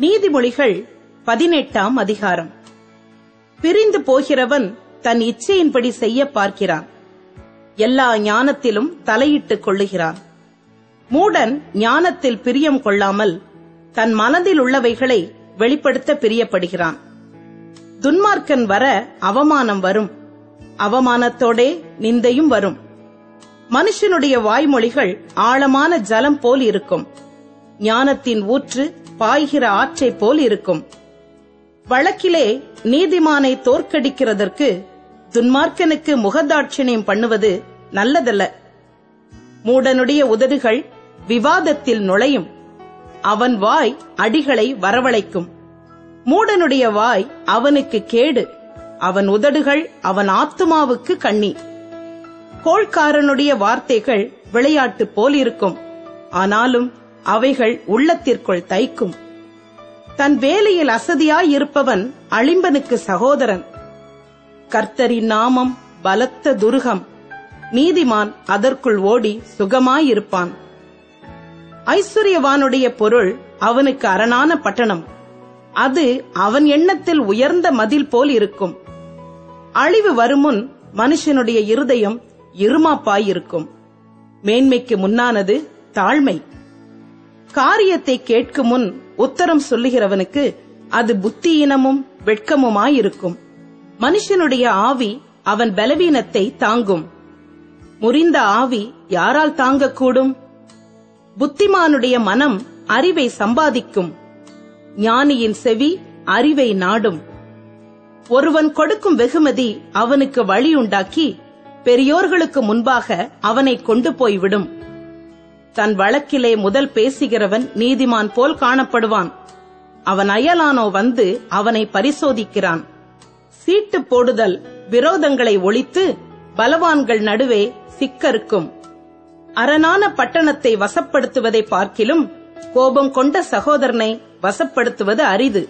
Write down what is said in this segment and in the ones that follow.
நீதிமொழிகள் பதினெட்டாம் அதிகாரம். பிரிந்து போகிறவன் தன் இச்சையின்படி செய்ய பார்க்கிறான். எல்லா ஞானத்திலும் தலையிட்டுக் கொள்ளுகிறான். மூடன் ஞானத்தில் பிரியம் கொள்ளாமல் தன் மனதில் உள்ளவைகளை வெளிப்படுத்த பிரியப்படுகிறான். துன்மார்க்கன் வர அவமானம் வரும். அவமானத்தோடே நிந்தையும் வரும். மனுஷனுடைய வாய்மொழிகள் ஆழமான ஜலம் போல் இருக்கும். ஞானத்தின் ஊற்று பாய்கிற ஆற்றை போல் இருக்கும். வழக்கிலே நீதிமானை தோற்கடிக்கிறதற்கு துன்மார்க்கனுக்கு முகதாட்சிணியம் பண்ணுவது நல்லதல்ல. மூடனுடைய உதடுகள் விவாதத்தில் நுழையும். அவன் வாய் அடிகளை வரவழைக்கும். மூடனுடைய வாய் அவனுக்கு கேடு. அவன் உதடுகள் அவன் ஆத்துமாவுக்கு கண்ணி. கோள்காரனுடைய வார்த்தைகள் விளையாட்டு போல் இருக்கும். ஆனாலும் அவைகள் உள்ளத்திற்குள் தைக்கும். தன் வேலையில் அசதியாய் இருப்பவன் அழிம்பனுக்கு சகோதரன். கர்த்தரின் நாமம் பலத்த துருகம். நீதிமான் அதற்குள் ஓடி சுகமாயிருப்பான். ஐஸ்வர்யவானுடைய பொருள் அவனுக்கு அரணான பட்டணம். அது அவன் எண்ணத்தில் உயர்ந்த மதில் போல் இருக்கும். அழிவு வருமுன் மனுஷனுடைய இருதயம் இருமாப்பாயிருக்கும். மேன்மைக்கு முன்னானது தாழ்மை. காரியத்தை கேட்கும் முன் உத்தரம் சொல்லுகிறவனுக்கு அது புத்தியீனமும் வெட்கமுமாயிருக்கும். மனுஷனுடைய ஆவி அவன் பலவீனத்தை தாங்கும். முறிந்த ஆவி யாரால் தாங்கக்கூடும்? புத்திமானுடைய மனம் அறிவை சம்பாதிக்கும். ஞானியின் செவி அறிவை நாடும். ஒருவன் கொடுக்கும் வெகுமதி அவனுக்கு வழியுண்டாக்கி பெரியோர்களுக்கு முன்பாக அவனை கொண்டு போய்விடும் தன் வழக்கிலே முதல் பேசுகிறவன் நீதிமான் போல் காணப்படுவான். அவன் அயலானோ வந்து அவனை பரிசோதிக்கிறான். சீட்டு போடுதல் விரோதங்களை ஒழித்து பலவான்கள் நடுவே சிக்கருக்கும் அரணான பட்டணத்தை வசப்படுத்துவதை பார்க்கிலும் கோபம் கொண்ட சகோதரனை வசப்படுத்துவது அரிது.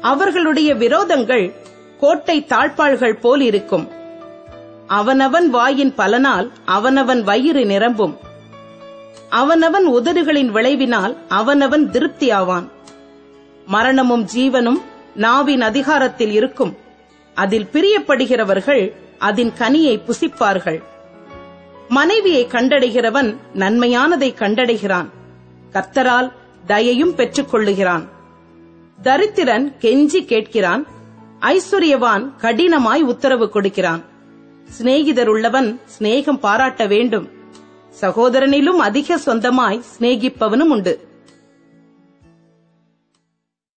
அவர்களுடைய விரோதங்கள் கோட்டை தாழ்பாள்கள் போல் இருக்கும். அவனவன் வாயின் பலனால் அவனவன் வயிறு நிரம்பும். அவனவன் உதடுகளின் விளைவினால் அவனவன் திருப்தியாவான். மரணமும் ஜீவனும் நாவின் அதிகாரத்தில் இருக்கும். அதில் பிரியப்படுகிறவர்கள் அதன் கனியை புசிப்பார்கள். மனைவியை கண்டடைகிறவன் நன்மையானதை கண்டடைகிறான். கர்த்தரால் தயையும் பெற்றுக் கொள்ளுகிறான் தரித்திரன் கெஞ்சி கேட்கிறான். ஐஸ்வர்யவான் கடினமாய் உத்தரவு கொடுக்கிறான். சிநேகிதர் உள்ளவன் சிநேகம் பாராட்ட வேண்டும். சகோதரனிலும் அதிக சொந்தமாய் சிநேகிப்பவனும் உண்டு.